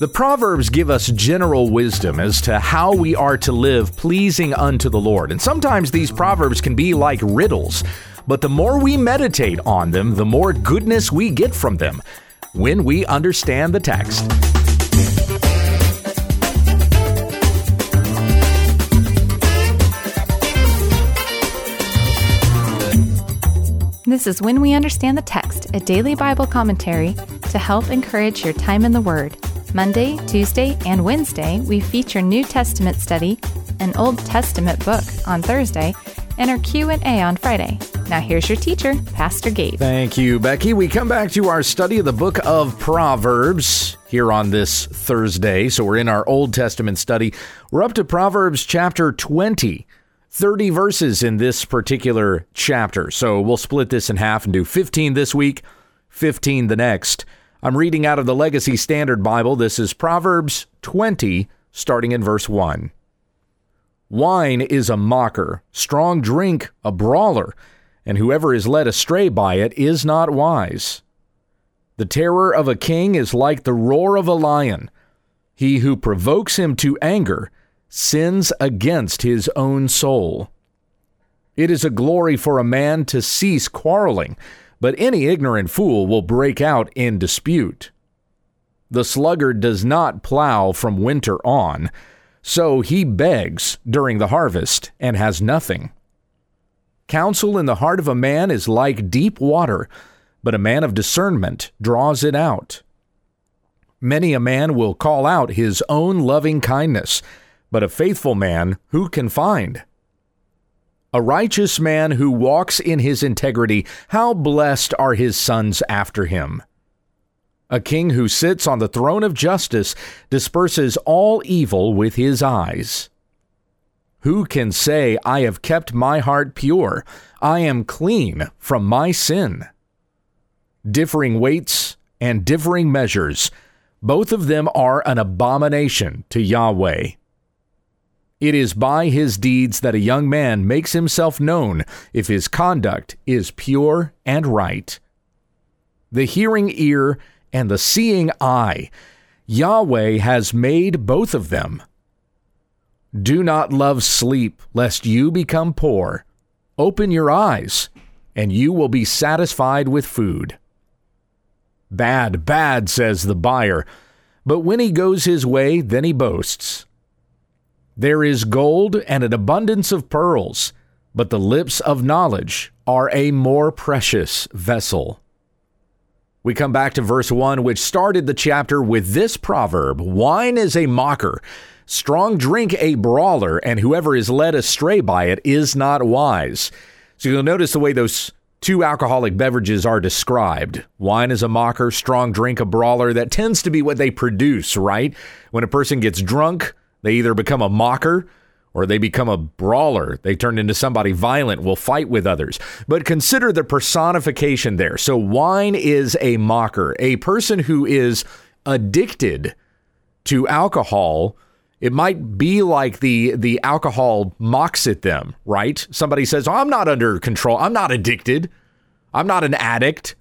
The Proverbs give us general wisdom as to how we are to live pleasing unto the Lord. And sometimes these Proverbs can be like riddles, but the more we meditate on them, the more goodness we get from them when we understand the text. This is When We Understand the Text, a daily Bible commentary to help encourage your time in the Word. Monday, Tuesday, and Wednesday, we feature New Testament study, an Old Testament book on Thursday, and our Q&A on Friday. Now here's your teacher, Pastor Gabe. Thank you, Becky. We come back to our study of the book of Proverbs here on this Thursday. So we're in our Old Testament study. We're up to Proverbs chapter 20. 30 verses in this particular chapter. So we'll split this in half and do 15 this week, 15 the next. I'm reading out of the Legacy Standard Bible. This is Proverbs 20, starting in verse 1. Wine is a mocker, strong drink a brawler, and whoever is led astray by it is not wise. The terror of a king is like the roar of a lion. He who provokes him to anger sins against his own soul. It is a glory for a man to cease quarreling but any ignorant fool will break out in dispute. The sluggard does not plow from winter on, so he begs during the harvest and has nothing. Counsel in the heart of a man is like deep water, but a man of discernment draws it out. Many a man will call out his own loving kindness, but a faithful man who can find? A righteous man who walks in his integrity, how blessed are his sons after him. A king who sits on the throne of justice disperses all evil with his eyes. Who can say, I have kept my heart pure, I am clean from my sin? Differing weights and differing measures, both of them are an abomination to Yahweh. It is by his deeds that a young man makes himself known if his conduct is pure and right. The hearing ear and the seeing eye, Yahweh has made both of them. Do not love sleep, lest you become poor. Open your eyes, and you will be satisfied with food. Bad, bad, says the buyer, but when he goes his way, then he boasts. There is gold and an abundance of pearls, but the lips of knowledge are a more precious vessel. We come back to verse 1, which started the chapter with this proverb Wine is a mocker, strong drink a brawler, and whoever is led astray by it is not wise. So you'll notice the way those two alcoholic beverages are described. Wine is a mocker, strong drink a brawler. That tends to be what they produce, right? When a person gets drunk, they either become a mocker or they become a brawler. They turn into somebody violent, will fight with others. But consider the personification there. So, wine is a mocker, a person who is addicted to alcohol. It might be like the the alcohol mocks at them, right? Somebody says, oh, "I'm not under control. I'm not addicted. I'm not an addict."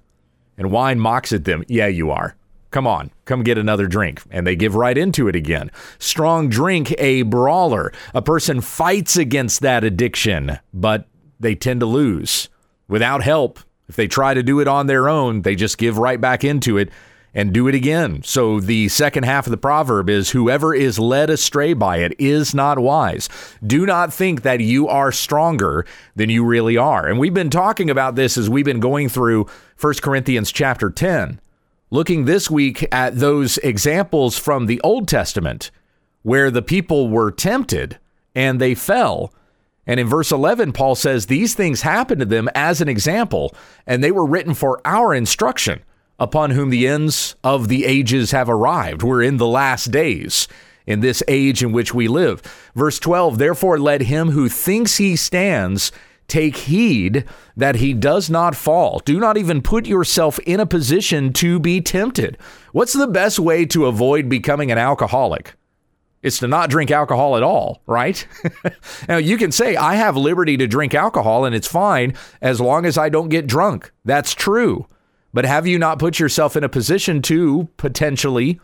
And wine mocks at them. Yeah, you are. Come on, come get another drink. And they give right into it again. Strong drink, a brawler. A person fights against that addiction, but they tend to lose without help. If they try to do it on their own, they just give right back into it and do it again. So the second half of the proverb is whoever is led astray by it is not wise. Do not think that you are stronger than you really are. And we've been talking about this as we've been going through 1 Corinthians chapter 10 looking this week at those examples from the Old Testament where the people were tempted and they fell. And in verse 11, Paul says these things happened to them as an example, and they were written for our instruction, upon whom the ends of the ages have arrived. We're in the last days in this age in which we live. Verse 12, therefore let him who thinks he stands Take heed that he does not fall. Do not even put yourself in a position to be tempted. What's the best way to avoid becoming an alcoholic? It's to not drink alcohol at all, right? now, you can say, I have liberty to drink alcohol and it's fine as long as I don't get drunk. That's true. But have you not put yourself in a position to potentially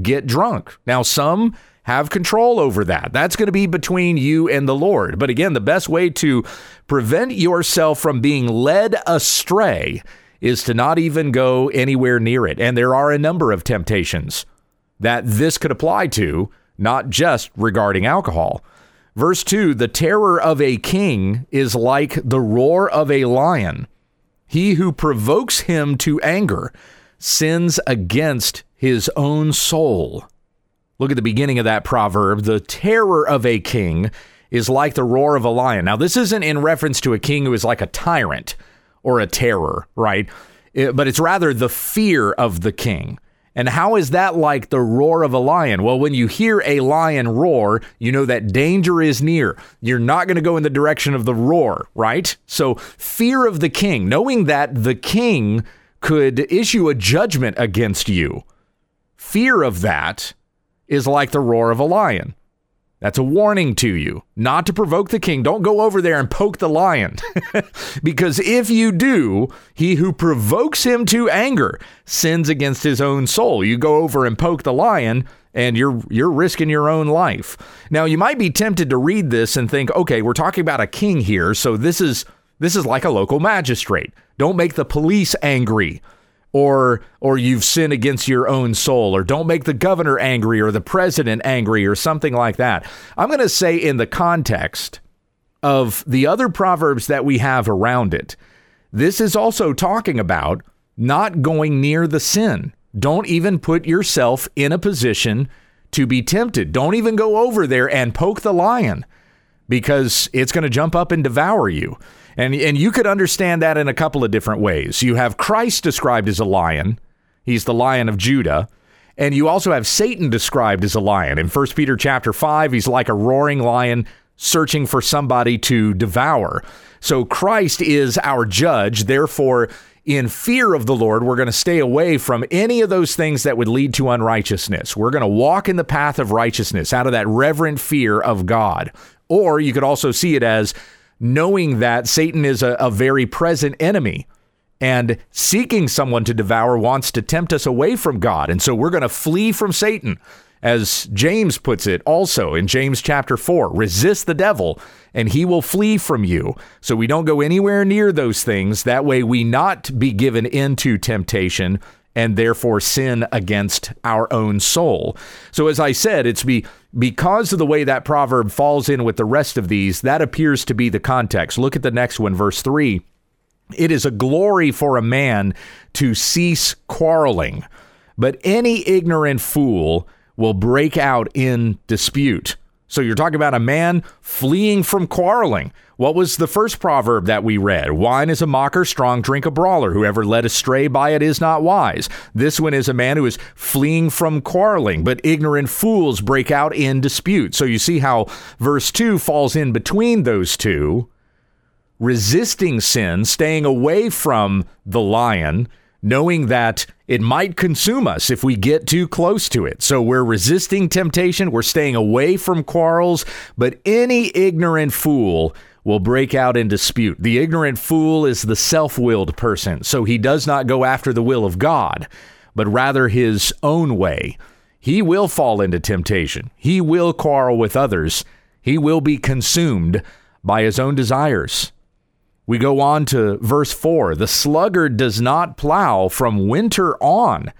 get drunk. Now, some have control over that. That's going to be between you and the Lord. But again, the best way to prevent yourself from being led astray is to not even go anywhere near it. And there are a number of temptations that this could apply to, not just regarding alcohol. Verse 2 The terror of a king is like the roar of a lion. He who provokes him to anger sins against his own soul. Look at the beginning of that proverb. The terror of a king is like the roar of a lion. Now, this isn't in reference to a king who is like a tyrant or a terror, right? It, but it's rather the fear of the king. And how is that like the roar of a lion? Well, when you hear a lion roar, you know that danger is near. You're not going to go in the direction of the roar, right? So, fear of the king, knowing that the king could issue a judgment against you, fear of that is like the roar of a lion. That's a warning to you not to provoke the king. Don't go over there and poke the lion. because if you do, he who provokes him to anger sins against his own soul. You go over and poke the lion and you're you're risking your own life. Now, you might be tempted to read this and think, "Okay, we're talking about a king here, so this is this is like a local magistrate. Don't make the police angry." Or or you've sinned against your own soul or don't make the governor angry or the president angry or something like that. I'm going to say in the context of the other proverbs that we have around it. This is also talking about not going near the sin. Don't even put yourself in a position to be tempted. Don't even go over there and poke the lion because it's going to jump up and devour you. And, and you could understand that in a couple of different ways. You have Christ described as a lion, he's the lion of Judah. And you also have Satan described as a lion. In 1 Peter chapter 5, he's like a roaring lion searching for somebody to devour. So Christ is our judge. Therefore, in fear of the Lord, we're going to stay away from any of those things that would lead to unrighteousness. We're going to walk in the path of righteousness out of that reverent fear of God. Or you could also see it as knowing that Satan is a, a very present enemy and seeking someone to devour wants to tempt us away from God. And so we're going to flee from Satan. As James puts it also in James chapter 4 resist the devil and he will flee from you. So we don't go anywhere near those things. That way we not be given into temptation and therefore sin against our own soul. So, as I said, it's be, because of the way that proverb falls in with the rest of these, that appears to be the context. Look at the next one, verse 3. It is a glory for a man to cease quarreling, but any ignorant fool will break out in dispute. So you're talking about a man fleeing from quarreling. What was the first proverb that we read? Wine is a mocker, strong drink a brawler. Whoever led astray by it is not wise. This one is a man who is fleeing from quarreling, but ignorant fools break out in dispute. So you see how verse 2 falls in between those two. Resisting sin, staying away from the lion, knowing that it might consume us if we get too close to it. So we're resisting temptation, we're staying away from quarrels, but any ignorant fool will break out in dispute. The ignorant fool is the self willed person, so he does not go after the will of God, but rather his own way. He will fall into temptation, he will quarrel with others, he will be consumed by his own desires. We go on to verse 4 The sluggard does not plow from winter on,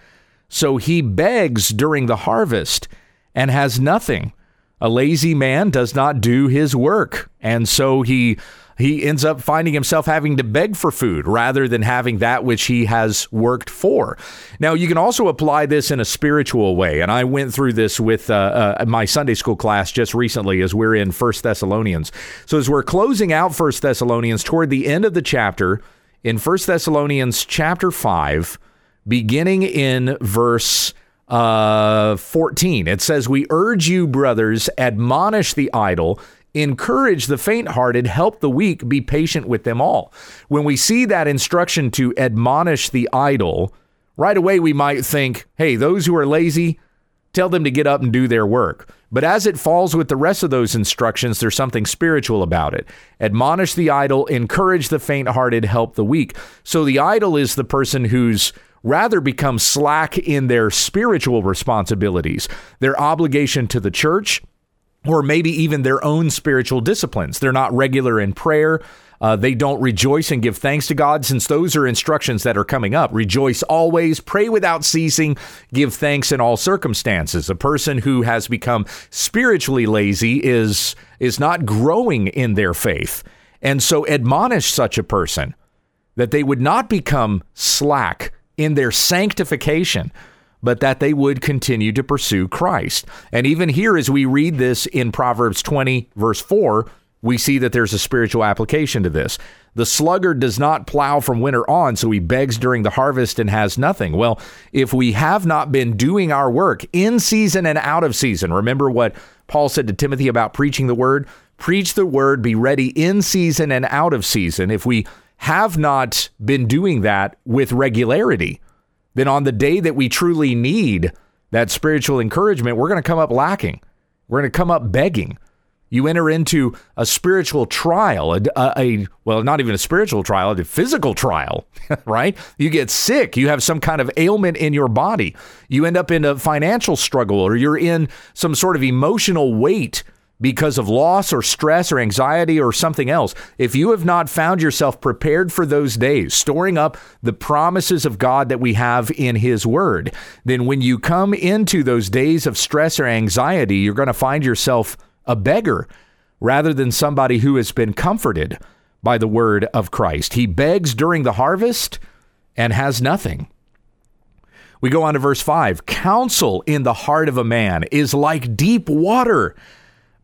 so he begs during the harvest and has nothing. A lazy man does not do his work, and so he he ends up finding himself having to beg for food rather than having that which he has worked for. Now, you can also apply this in a spiritual way, and I went through this with uh, uh, my Sunday school class just recently as we're in First Thessalonians. So, as we're closing out First Thessalonians toward the end of the chapter, in First Thessalonians chapter 5, beginning in verse uh, 14. It says, We urge you, brothers, admonish the idle, encourage the faint hearted, help the weak, be patient with them all. When we see that instruction to admonish the idle, right away we might think, hey, those who are lazy, tell them to get up and do their work. But as it falls with the rest of those instructions, there's something spiritual about it. Admonish the idle, encourage the faint hearted, help the weak. So the idle is the person who's rather become slack in their spiritual responsibilities, their obligation to the church, or maybe even their own spiritual disciplines. They're not regular in prayer. Uh, they don't rejoice and give thanks to God, since those are instructions that are coming up. Rejoice always, pray without ceasing, give thanks in all circumstances. A person who has become spiritually lazy is is not growing in their faith, and so admonish such a person that they would not become slack in their sanctification but that they would continue to pursue Christ. And even here, as we read this in Proverbs 20, verse 4, we see that there's a spiritual application to this. The sluggard does not plow from winter on, so he begs during the harvest and has nothing. Well, if we have not been doing our work in season and out of season, remember what Paul said to Timothy about preaching the word? Preach the word, be ready in season and out of season. If we have not been doing that with regularity, then on the day that we truly need that spiritual encouragement, we're going to come up lacking. We're going to come up begging. You enter into a spiritual trial, a, a, well, not even a spiritual trial, a physical trial, right? You get sick, you have some kind of ailment in your body. You end up in a financial struggle or you're in some sort of emotional weight because of loss or stress or anxiety or something else. If you have not found yourself prepared for those days, storing up the promises of God that we have in His Word, then when you come into those days of stress or anxiety, you're going to find yourself a beggar rather than somebody who has been comforted by the word of Christ. He begs during the harvest and has nothing. We go on to verse 5 Counsel in the heart of a man is like deep water,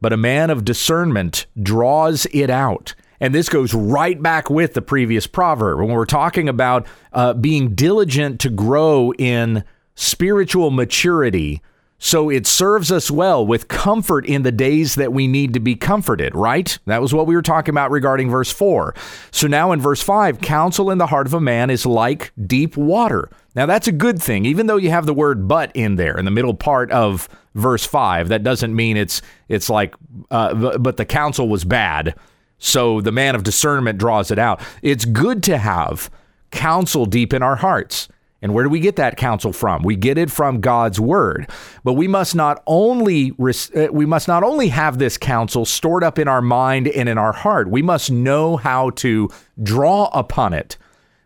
but a man of discernment draws it out. And this goes right back with the previous proverb. When we're talking about uh, being diligent to grow in spiritual maturity, so it serves us well with comfort in the days that we need to be comforted, right? That was what we were talking about regarding verse 4. So now in verse 5, counsel in the heart of a man is like deep water. Now that's a good thing, even though you have the word but in there in the middle part of verse 5. That doesn't mean it's it's like uh, but the counsel was bad. So the man of discernment draws it out. It's good to have counsel deep in our hearts. And where do we get that counsel from? We get it from God's word. But we must not only uh, we must not only have this counsel stored up in our mind and in our heart. We must know how to draw upon it.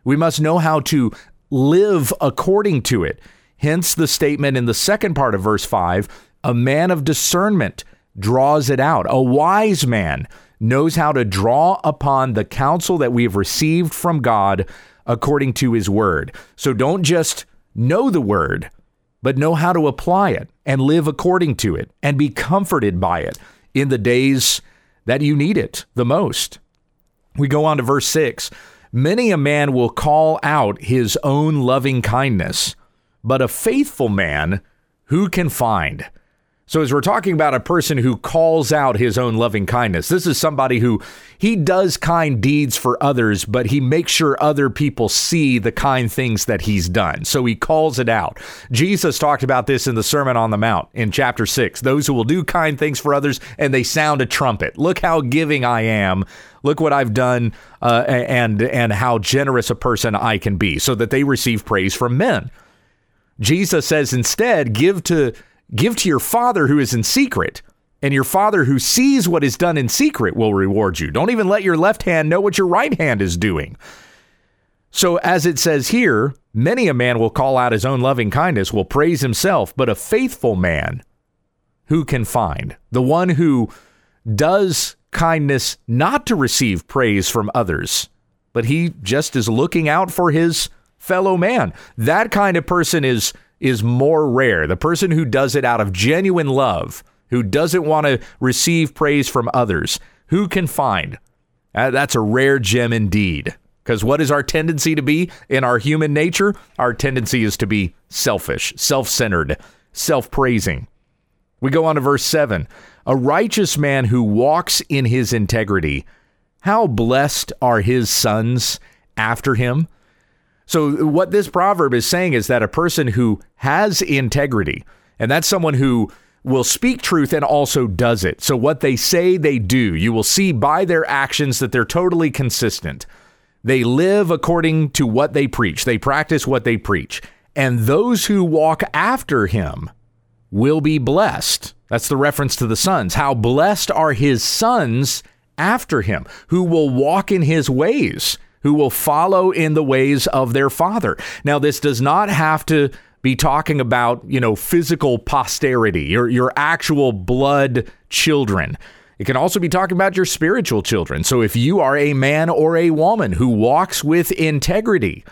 We must know how to live according to it. Hence the statement in the second part of verse 5, a man of discernment draws it out. A wise man knows how to draw upon the counsel that we have received from God according to his word. So don't just know the word, but know how to apply it and live according to it and be comforted by it in the days that you need it the most. We go on to verse 6 Many a man will call out his own loving kindness, but a faithful man who can find? So, as we're talking about a person who calls out his own loving kindness, this is somebody who he does kind deeds for others, but he makes sure other people see the kind things that he's done. So he calls it out. Jesus talked about this in the Sermon on the Mount in chapter 6. Those who will do kind things for others and they sound a trumpet. Look how giving I am. Look what I've done uh, and and how generous a person I can be so that they receive praise from men. Jesus says instead, give to Give to your Father who is in secret, and your Father who sees what is done in secret will reward you. Don't even let your left hand know what your right hand is doing. So, as it says here, many a man will call out his own loving kindness, will praise himself, but a faithful man who can find? The one who does kindness not to receive praise from others, but he just is looking out for his fellow man. That kind of person is is more rare. The person who does it out of genuine love, who doesn't want to receive praise from others, who can find? Uh, that's a rare gem indeed. Because what is our tendency to be in our human nature? Our tendency is to be selfish, self centered, self praising. We go on to verse 7 A righteous man who walks in his integrity, how blessed are his sons after him? So, what this proverb is saying is that a person who has integrity, and that's someone who will speak truth and also does it. So, what they say, they do. You will see by their actions that they're totally consistent. They live according to what they preach, they practice what they preach. And those who walk after him will be blessed. That's the reference to the sons. How blessed are his sons after him, who will walk in his ways, who will follow in the ways of their father. Now, this does not have to be talking about, you know, physical posterity, your, your actual blood children. It can also be talking about your spiritual children. So if you are a man or a woman who walks with integrity,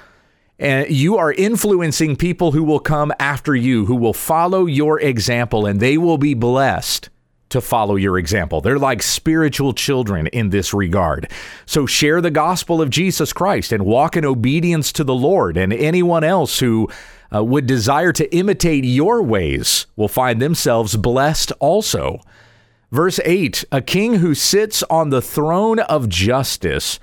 and you are influencing people who will come after you, who will follow your example, and they will be blessed to follow your example. They're like spiritual children in this regard. So share the gospel of Jesus Christ and walk in obedience to the Lord. And anyone else who uh, would desire to imitate your ways will find themselves blessed also. Verse 8 A king who sits on the throne of justice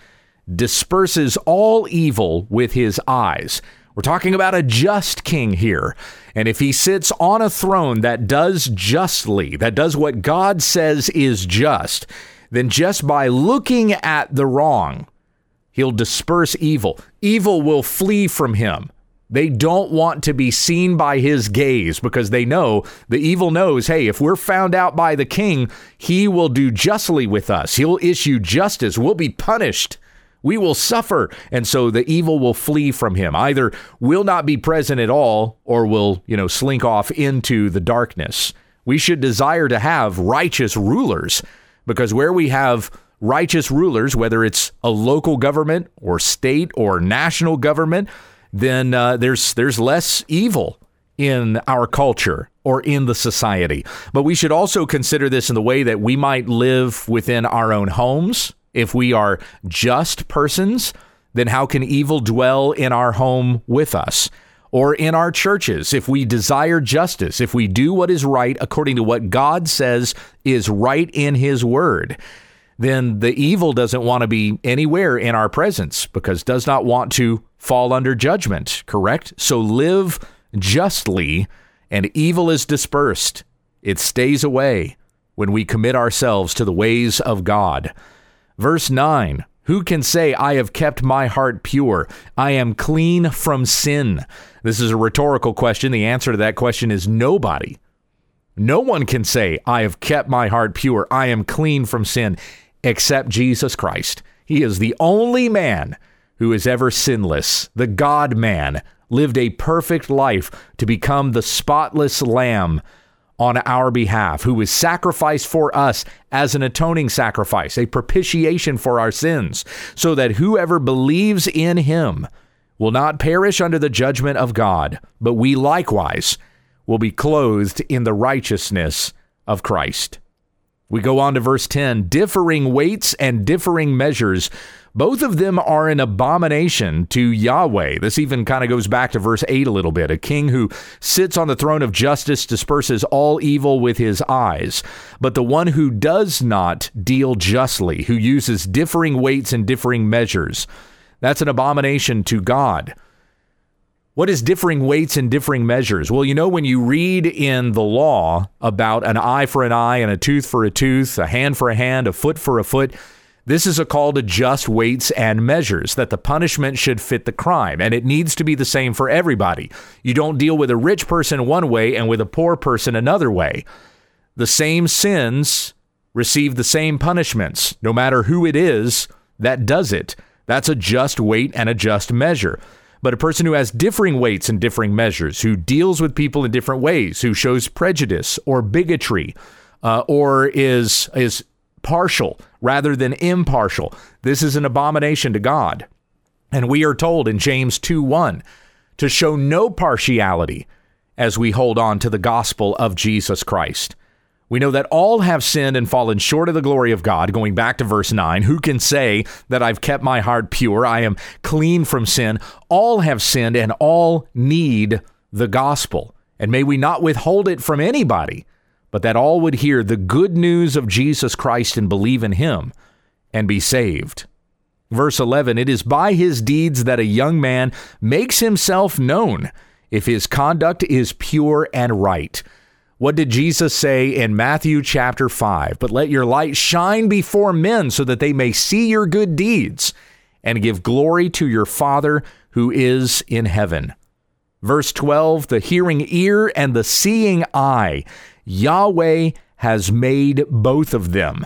disperses all evil with his eyes. We're talking about a just king here. And if he sits on a throne that does justly, that does what God says is just, then just by looking at the wrong, he'll disperse evil. Evil will flee from him. They don't want to be seen by his gaze because they know the evil knows, hey, if we're found out by the king, he will do justly with us. He'll issue justice. We'll be punished we will suffer. And so the evil will flee from him. Either will not be present at all or will, you know, slink off into the darkness. We should desire to have righteous rulers because where we have righteous rulers, whether it's a local government or state or national government, then uh, there's there's less evil in our culture or in the society. But we should also consider this in the way that we might live within our own homes if we are just persons, then how can evil dwell in our home with us? Or in our churches, if we desire justice, if we do what is right according to what God says is right in His Word, then the evil doesn't want to be anywhere in our presence because does not want to fall under judgment, correct? So live justly, and evil is dispersed. It stays away when we commit ourselves to the ways of God. Verse 9 Who can say, I have kept my heart pure? I am clean from sin? This is a rhetorical question. The answer to that question is nobody. No one can say, I have kept my heart pure. I am clean from sin, except Jesus Christ. He is the only man who is ever sinless, the God man, lived a perfect life to become the spotless lamb on our behalf, who was sacrificed for us as an atoning sacrifice, a propitiation for our sins, so that whoever believes in him will not perish under the judgment of God, but we likewise will be clothed in the righteousness of Christ. We go on to verse 10 differing weights and differing measures both of them are an abomination to Yahweh. This even kind of goes back to verse 8 a little bit. A king who sits on the throne of justice disperses all evil with his eyes. But the one who does not deal justly, who uses differing weights and differing measures, that's an abomination to God. What is differing weights and differing measures? Well, you know, when you read in the law about an eye for an eye and a tooth for a tooth, a hand for a hand, a foot for a foot, this is a call to just weights and measures, that the punishment should fit the crime, and it needs to be the same for everybody. You don't deal with a rich person one way and with a poor person another way. The same sins receive the same punishments, no matter who it is that does it. That's a just weight and a just measure. But a person who has differing weights and differing measures, who deals with people in different ways, who shows prejudice or bigotry, uh, or is is partial rather than impartial. This is an abomination to God. And we are told in James 2 1 to show no partiality as we hold on to the gospel of Jesus Christ. We know that all have sinned and fallen short of the glory of God. Going back to verse 9, who can say that I've kept my heart pure? I am clean from sin. All have sinned and all need the gospel. And may we not withhold it from anybody, but that all would hear the good news of Jesus Christ and believe in him and be saved. Verse 11 It is by his deeds that a young man makes himself known if his conduct is pure and right. What did Jesus say in Matthew chapter 5? But let your light shine before men so that they may see your good deeds and give glory to your Father who is in heaven. Verse 12 the hearing ear and the seeing eye. Yahweh has made both of them.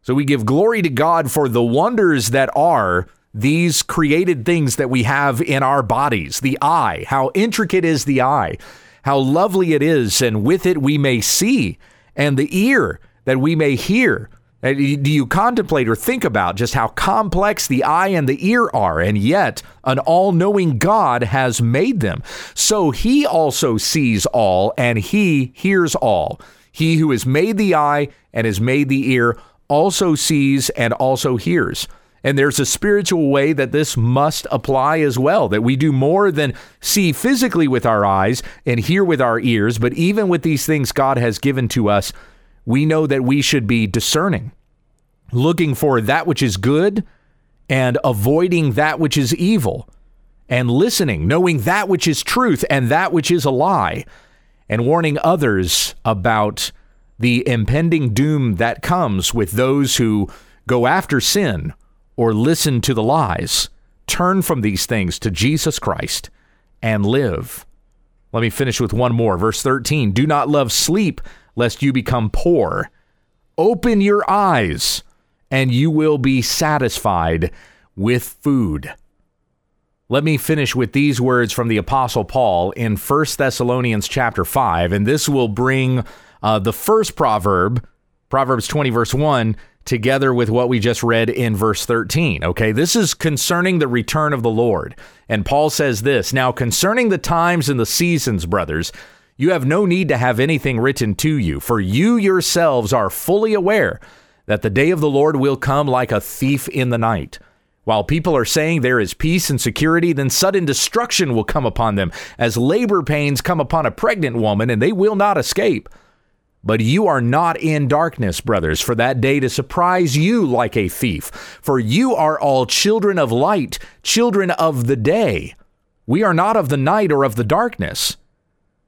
So we give glory to God for the wonders that are these created things that we have in our bodies. The eye, how intricate is the eye, how lovely it is, and with it we may see, and the ear that we may hear. Uh, do you contemplate or think about just how complex the eye and the ear are, and yet an all knowing God has made them? So he also sees all and he hears all. He who has made the eye and has made the ear also sees and also hears. And there's a spiritual way that this must apply as well, that we do more than see physically with our eyes and hear with our ears, but even with these things God has given to us, we know that we should be discerning, looking for that which is good and avoiding that which is evil, and listening, knowing that which is truth and that which is a lie, and warning others about the impending doom that comes with those who go after sin or listen to the lies. Turn from these things to Jesus Christ and live. Let me finish with one more. Verse 13 Do not love sleep, lest you become poor. Open your eyes, and you will be satisfied with food. Let me finish with these words from the apostle Paul in 1 Thessalonians chapter 5 and this will bring uh, the first proverb, Proverbs 20 verse 1 together with what we just read in verse 13. Okay, this is concerning the return of the Lord. And Paul says this Now, concerning the times and the seasons, brothers, you have no need to have anything written to you, for you yourselves are fully aware that the day of the Lord will come like a thief in the night. While people are saying there is peace and security, then sudden destruction will come upon them, as labor pains come upon a pregnant woman, and they will not escape. But you are not in darkness, brothers, for that day to surprise you like a thief. For you are all children of light, children of the day. We are not of the night or of the darkness.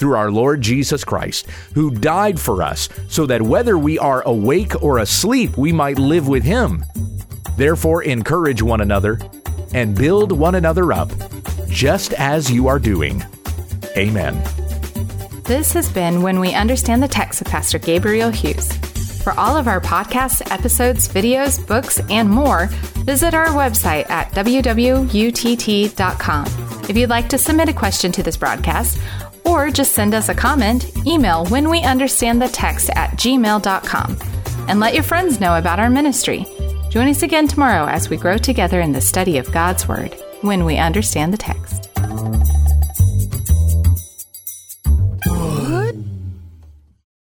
through our Lord Jesus Christ, who died for us, so that whether we are awake or asleep, we might live with him. Therefore, encourage one another and build one another up, just as you are doing. Amen. This has been When We Understand the Text with Pastor Gabriel Hughes. For all of our podcasts, episodes, videos, books, and more, visit our website at wwutt.com. If you'd like to submit a question to this broadcast, or just send us a comment, email when we understand the text at gmail.com and let your friends know about our ministry. Join us again tomorrow as we grow together in the study of God's Word when we understand the text.